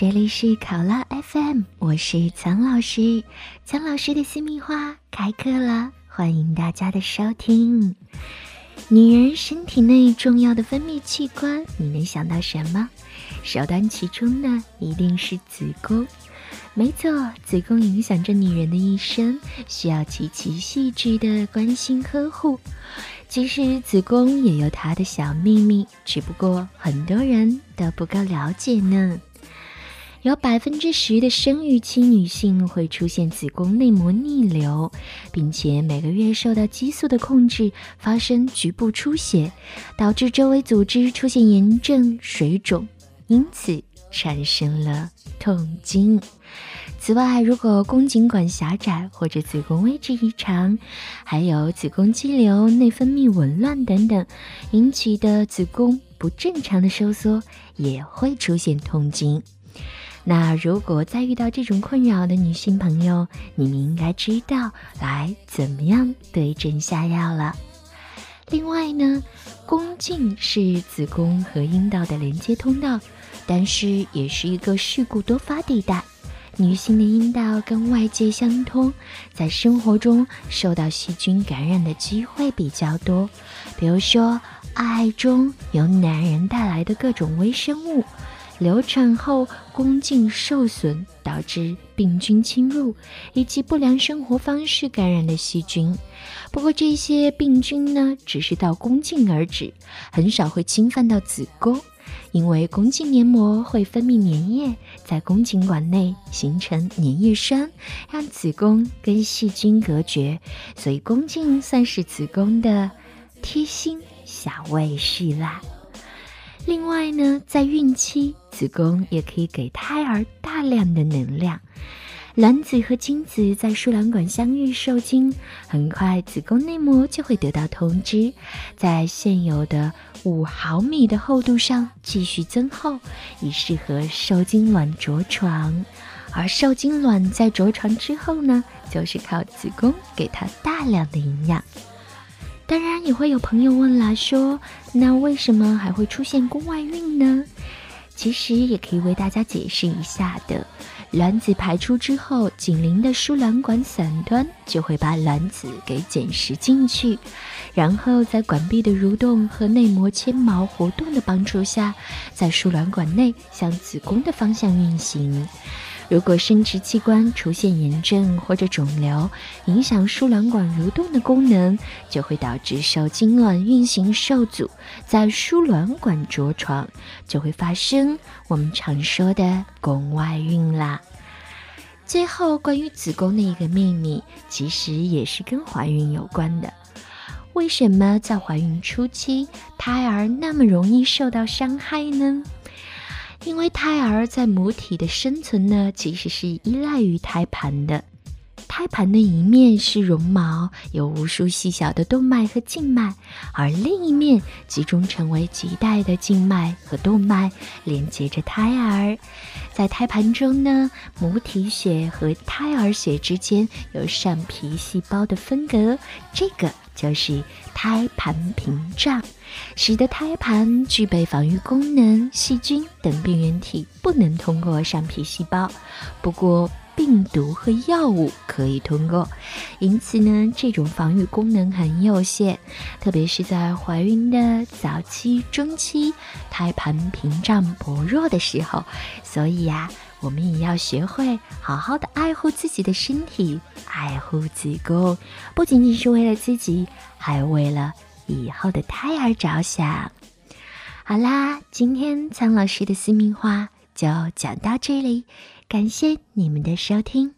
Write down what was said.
这里是考拉 FM，我是苍老师。苍老师的私密话开课了，欢迎大家的收听。女人身体内重要的分泌器官，你能想到什么？首当其冲的一定是子宫。没错，子宫影响着女人的一生，需要极其细致的关心呵护。其实子宫也有它的小秘密，只不过很多人都不够了解呢。有百分之十的生育期女性会出现子宫内膜逆流，并且每个月受到激素的控制，发生局部出血，导致周围组织出现炎症、水肿，因此产生了痛经。此外，如果宫颈管狭窄或者子宫位置异常，还有子宫肌瘤、内分泌紊乱等等引起的子宫不正常的收缩，也会出现痛经。那如果再遇到这种困扰的女性朋友，你们应该知道来怎么样对症下药了。另外呢，宫颈是子宫和阴道的连接通道，但是也是一个事故多发地带。女性的阴道跟外界相通，在生活中受到细菌感染的机会比较多，比如说爱中由男人带来的各种微生物。流产后宫颈受损导致病菌侵入，以及不良生活方式感染的细菌。不过这些病菌呢，只是到宫颈而止，很少会侵犯到子宫，因为宫颈黏膜会分泌粘液，在宫颈管内形成粘液栓，让子宫跟细菌隔绝。所以宫颈算是子宫的贴心小卫士啦。另外呢，在孕期，子宫也可以给胎儿大量的能量。卵子和精子在输卵管相遇受精，很快子宫内膜就会得到通知，在现有的五毫米的厚度上继续增厚，以适合受精卵着床。而受精卵在着床之后呢，就是靠子宫给它大量的营养。当然也会有朋友问了，说那为什么还会出现宫外孕呢？其实也可以为大家解释一下的。卵子排出之后，紧邻的输卵管伞端就会把卵子给捡拾进去，然后在管壁的蠕动和内膜纤毛活动的帮助下，在输卵管内向子宫的方向运行。如果生殖器官出现炎症或者肿瘤，影响输卵管蠕动的功能，就会导致受精卵运行受阻，在输卵管着床，就会发生我们常说的宫外孕啦。最后，关于子宫的一个秘密，其实也是跟怀孕有关的。为什么在怀孕初期，胎儿那么容易受到伤害呢？因为胎儿在母体的生存呢，其实是依赖于胎盘的。胎盘的一面是绒毛，有无数细小的动脉和静脉，而另一面集中成为脐带的静脉和动脉，连接着胎儿。在胎盘中呢，母体血和胎儿血之间有上皮细胞的分隔，这个就是胎盘屏障。使得胎盘具备防御功能，细菌等病原体不能通过上皮细胞，不过病毒和药物可以通过。因此呢，这种防御功能很有限，特别是在怀孕的早期、中期，胎盘屏障薄弱的时候。所以呀，我们也要学会好好的爱护自己的身体，爱护子宫，不仅仅是为了自己，还为了。以后的胎儿着想。好啦，今天苍老师的私密话就讲到这里，感谢你们的收听。